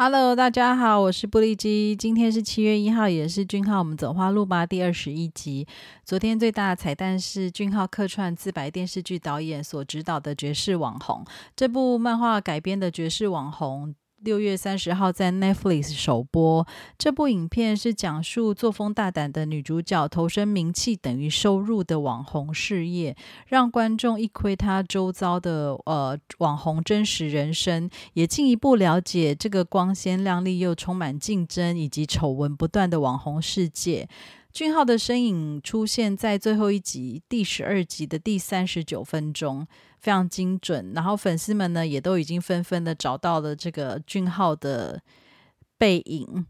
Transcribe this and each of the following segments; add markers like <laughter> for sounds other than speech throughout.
Hello，大家好，我是布利基。今天是七月一号，也是俊浩我们走花路吧第二十一集。昨天最大的彩蛋是俊浩客串自白电视剧导演所指导的《绝世网红》这部漫画改编的《绝世网红》。六月三十号在 Netflix 首播。这部影片是讲述作风大胆的女主角投身名气等于收入的网红事业，让观众一窥她周遭的呃网红真实人生，也进一步了解这个光鲜亮丽又充满竞争以及丑闻不断的网红世界。俊浩的身影出现在最后一集第十二集的第三十九分钟。非常精准，然后粉丝们呢也都已经纷纷的找到了这个俊浩的背影。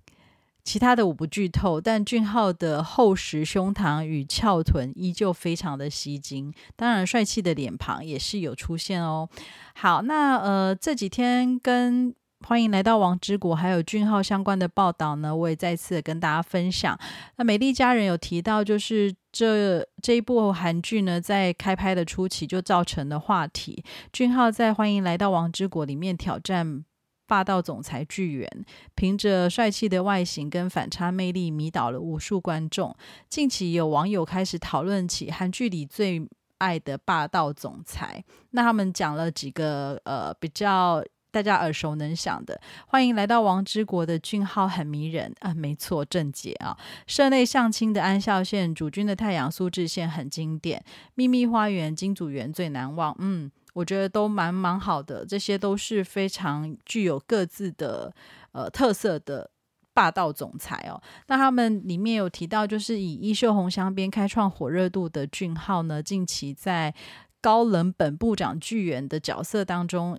其他的我不剧透，但俊浩的厚实胸膛与翘臀依旧非常的吸睛，当然帅气的脸庞也是有出现哦。好，那呃这几天跟。欢迎来到王之国，还有俊浩相关的报道呢，我也再次跟大家分享。那美丽家人有提到，就是这这一部韩剧呢，在开拍的初期就造成了话题。俊浩在《欢迎来到王之国》里面挑战霸道总裁巨源，凭着帅气的外形跟反差魅力，迷倒了无数观众。近期有网友开始讨论起韩剧里最爱的霸道总裁，那他们讲了几个呃比较。大家耳熟能详的，欢迎来到王之国的俊浩很迷人啊，没错，正解啊。社内相亲的安孝燮，主君的太阳苏志燮很经典。秘密花园金祖元最难忘，嗯，我觉得都蛮蛮好的，这些都是非常具有各自的呃特色的霸道总裁哦。那他们里面有提到，就是以衣袖红香边开创火热度的俊浩呢，近期在高冷本部长巨源的角色当中。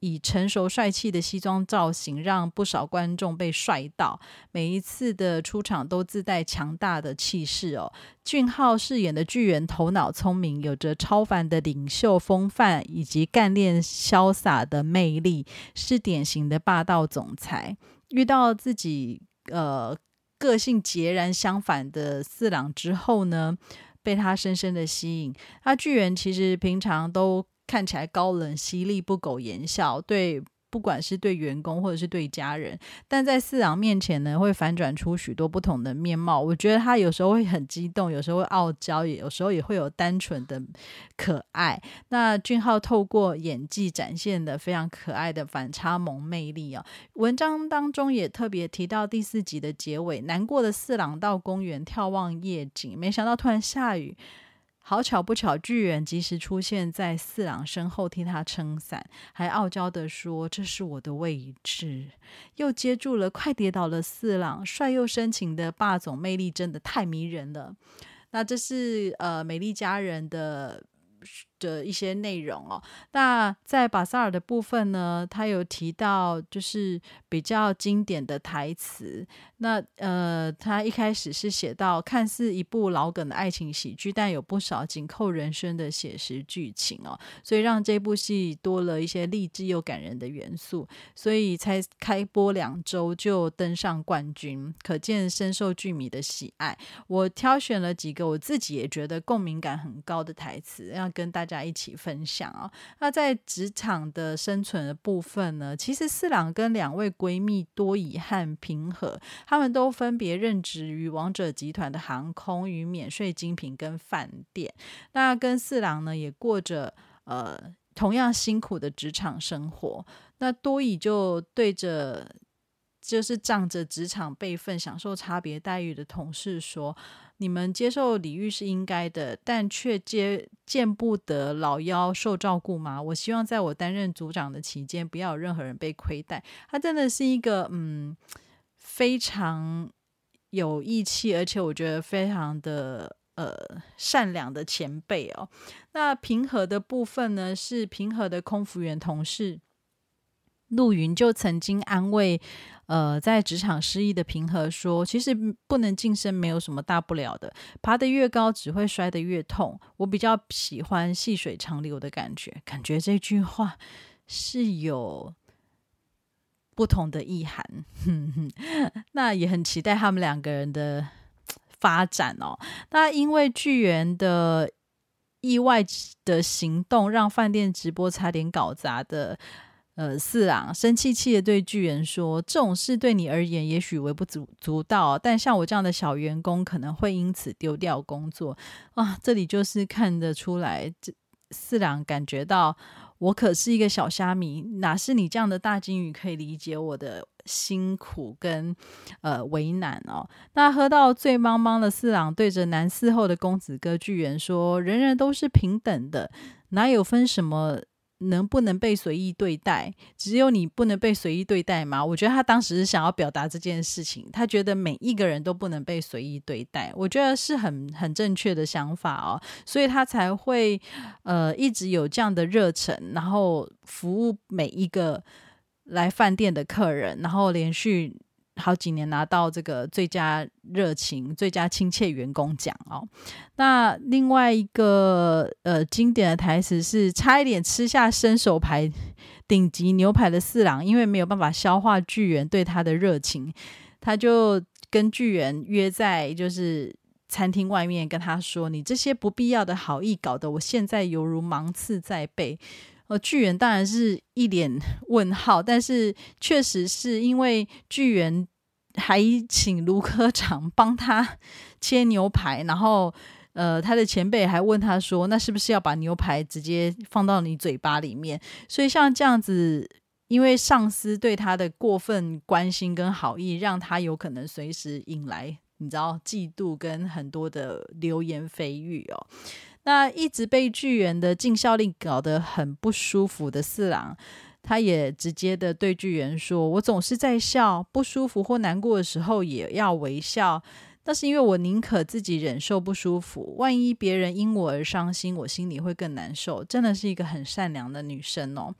以成熟帅气的西装造型，让不少观众被帅到。每一次的出场都自带强大的气势哦。俊浩饰演的巨人头脑聪明，有着超凡的领袖风范以及干练潇洒的魅力，是典型的霸道总裁。遇到自己呃个性截然相反的四郎之后呢，被他深深的吸引。他巨人其实平常都。看起来高冷犀利、不苟言笑，对。不管是对员工或者是对家人，但在四郎面前呢，会反转出许多不同的面貌。我觉得他有时候会很激动，有时候会傲娇，也有时候也会有单纯的可爱。那俊浩透过演技展现的非常可爱的反差萌魅力啊！文章当中也特别提到第四集的结尾，难过的四郎到公园眺望夜景，没想到突然下雨。好巧不巧，巨人及时出现在四郎身后替他撑伞，还傲娇的说：“这是我的位置。”又接住了快跌倒的四郎，帅又深情的霸总魅力真的太迷人了。那这是呃美丽佳人的。的一些内容哦，那在巴萨尔的部分呢，他有提到就是比较经典的台词。那呃，他一开始是写到，看似一部老梗的爱情喜剧，但有不少紧扣人生的写实剧情哦，所以让这部戏多了一些励志又感人的元素，所以才开播两周就登上冠军，可见深受剧迷的喜爱。我挑选了几个我自己也觉得共鸣感很高的台词，要跟大一起分享啊。那在职场的生存的部分呢，其实四郎跟两位闺蜜多以和平和。他们都分别任职于王者集团的航空与免税精品跟饭店。那跟四郎呢，也过着呃同样辛苦的职场生活。那多以就对着就是仗着职场辈分享受差别待遇的同事说：“你们接受礼遇是应该的，但却接见不得老幺受照顾吗？我希望在我担任组长的期间，不要有任何人被亏待。”他真的是一个嗯。非常有义气，而且我觉得非常的呃善良的前辈哦。那平和的部分呢，是平和的空服员同事陆云就曾经安慰呃在职场失意的平和说：“其实不能晋升没有什么大不了的，爬得越高只会摔得越痛。我比较喜欢细水长流的感觉，感觉这句话是有。”不同的意涵，<laughs> 那也很期待他们两个人的发展哦。那因为巨源的意外的行动，让饭店直播差点搞砸的。呃，四郎生气气的对巨人说：“这种事对你而言也许微不足足道，但像我这样的小员工可能会因此丢掉工作啊。”这里就是看得出来，这四郎感觉到我可是一个小虾米，哪是你这样的大金鱼可以理解我的辛苦跟呃为难哦。那喝到醉茫茫的四郎对着男四后的公子哥巨人说：“人人都是平等的，哪有分什么？”能不能被随意对待？只有你不能被随意对待吗？我觉得他当时是想要表达这件事情，他觉得每一个人都不能被随意对待，我觉得是很很正确的想法哦，所以他才会呃一直有这样的热忱，然后服务每一个来饭店的客人，然后连续。好几年拿到这个最佳热情、最佳亲切员工奖哦。那另外一个呃经典的台词是：差一点吃下伸手牌顶级牛排的四郎，因为没有办法消化巨人对他的热情，他就跟巨人约在就是餐厅外面，跟他说：“你这些不必要的好意，搞得我现在犹如芒刺在背。”呃，巨人当然是一脸 <laughs> 问号，但是确实是因为巨人还请卢科长帮他切牛排，然后呃，他的前辈还问他说：“那是不是要把牛排直接放到你嘴巴里面？”所以像这样子，因为上司对他的过分关心跟好意，让他有可能随时引来你知道嫉妒跟很多的流言蜚语哦。那一直被巨人的禁效令搞得很不舒服的四郎，他也直接的对巨猿说：“我总是在笑，不舒服或难过的时候也要微笑，那是因为我宁可自己忍受不舒服。万一别人因我而伤心，我心里会更难受。”真的是一个很善良的女生哦。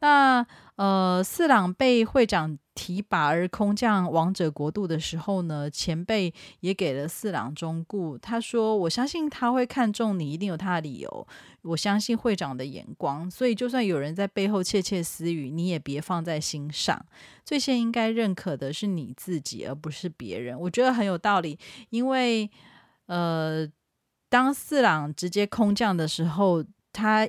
那呃，四郎被会长提拔而空降王者国度的时候呢，前辈也给了四郎忠固。他说：“我相信他会看中你，一定有他的理由。我相信会长的眼光，所以就算有人在背后窃窃私语，你也别放在心上。最先应该认可的是你自己，而不是别人。”我觉得很有道理，因为呃，当四郎直接空降的时候，他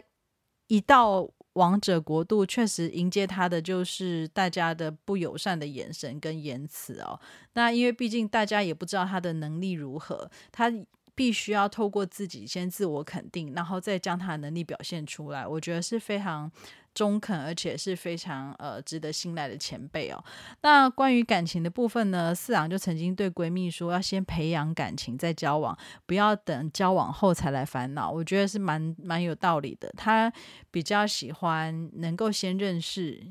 一到。王者国度确实迎接他的就是大家的不友善的眼神跟言辞哦。那因为毕竟大家也不知道他的能力如何，他必须要透过自己先自我肯定，然后再将他的能力表现出来。我觉得是非常。中肯而且是非常呃值得信赖的前辈哦。那关于感情的部分呢，四郎就曾经对闺蜜说，要先培养感情再交往，不要等交往后才来烦恼。我觉得是蛮蛮有道理的。他比较喜欢能够先认识，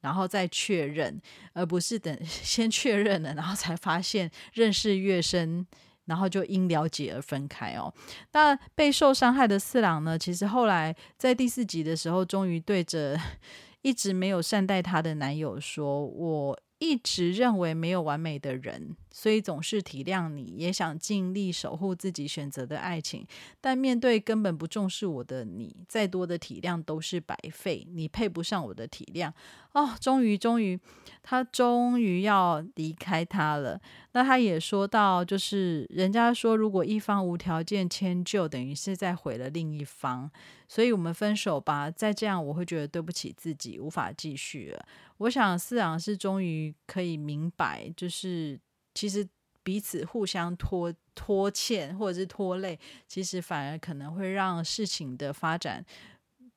然后再确认，而不是等 <laughs> 先确认了，然后才发现认识越深。然后就因了解而分开哦。那备受伤害的四郎呢？其实后来在第四集的时候，终于对着 <laughs> 一直没有善待他的男友说：“我。”一直认为没有完美的人，所以总是体谅你，也想尽力守护自己选择的爱情。但面对根本不重视我的你，再多的体谅都是白费。你配不上我的体谅哦。终于，终于，他终于要离开他了。那他也说到，就是人家说，如果一方无条件迁就，等于是在毁了另一方。所以我们分手吧。再这样，我会觉得对不起自己，无法继续了。我想四郎是终于可以明白，就是其实彼此互相拖拖欠或者是拖累，其实反而可能会让事情的发展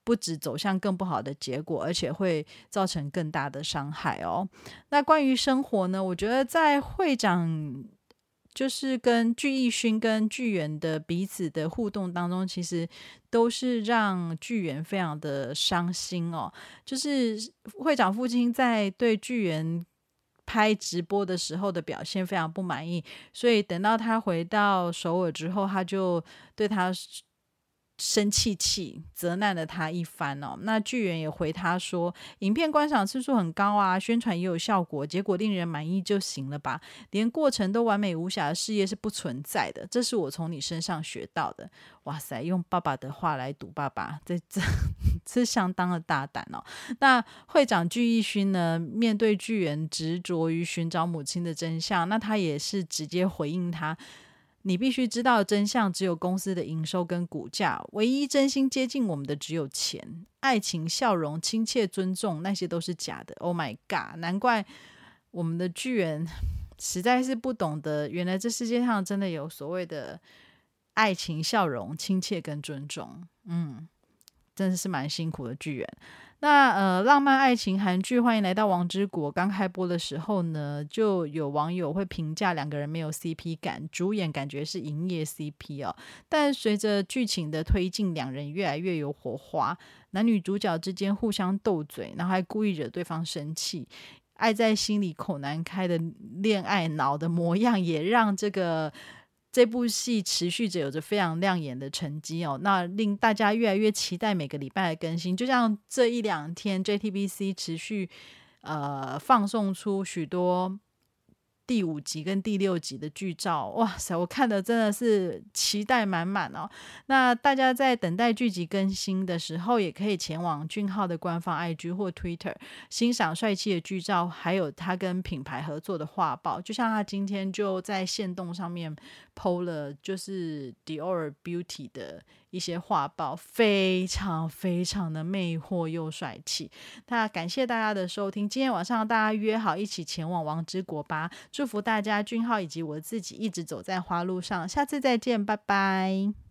不止走向更不好的结果，而且会造成更大的伤害哦。那关于生活呢？我觉得在会长就是跟巨义勋跟巨源的彼此的互动当中，其实。都是让巨源非常的伤心哦。就是会长父亲在对巨源拍直播的时候的表现非常不满意，所以等到他回到首尔之后，他就对他。生气气责难了他一番哦，那巨源也回他说，影片观赏次数很高啊，宣传也有效果，结果令人满意就行了吧，连过程都完美无瑕的事业是不存在的，这是我从你身上学到的。哇塞，用爸爸的话来赌爸爸，这这这相当的大胆哦。那会长具义勋呢，面对巨源执着于寻找母亲的真相，那他也是直接回应他。你必须知道真相，只有公司的营收跟股价。唯一真心接近我们的只有钱、爱情、笑容、亲切、尊重，那些都是假的。Oh my god！难怪我们的巨人实在是不懂得，原来这世界上真的有所谓的爱情、笑容、亲切跟尊重。嗯，真的是蛮辛苦的巨人。那呃，浪漫爱情韩剧《欢迎来到王之国》刚开播的时候呢，就有网友会评价两个人没有 CP 感，主演感觉是营业 CP 哦。但随着剧情的推进，两人越来越有火花，男女主角之间互相斗嘴，然后还故意惹对方生气，爱在心里口难开的恋爱脑的模样，也让这个。这部戏持续着有着非常亮眼的成绩哦，那令大家越来越期待每个礼拜的更新。就像这一两天，JTBC 持续呃放送出许多。第五集跟第六集的剧照，哇塞，我看的真的是期待满满哦。那大家在等待剧集更新的时候，也可以前往俊浩的官方 IG 或 Twitter 欣赏帅气的剧照，还有他跟品牌合作的画报。就像他今天就在线动上面 PO 了，就是 Dior Beauty 的。一些画报非常非常的魅惑又帅气，那感谢大家的收听，今天晚上大家约好一起前往王之国吧，祝福大家俊浩以及我自己一直走在花路上，下次再见，拜拜。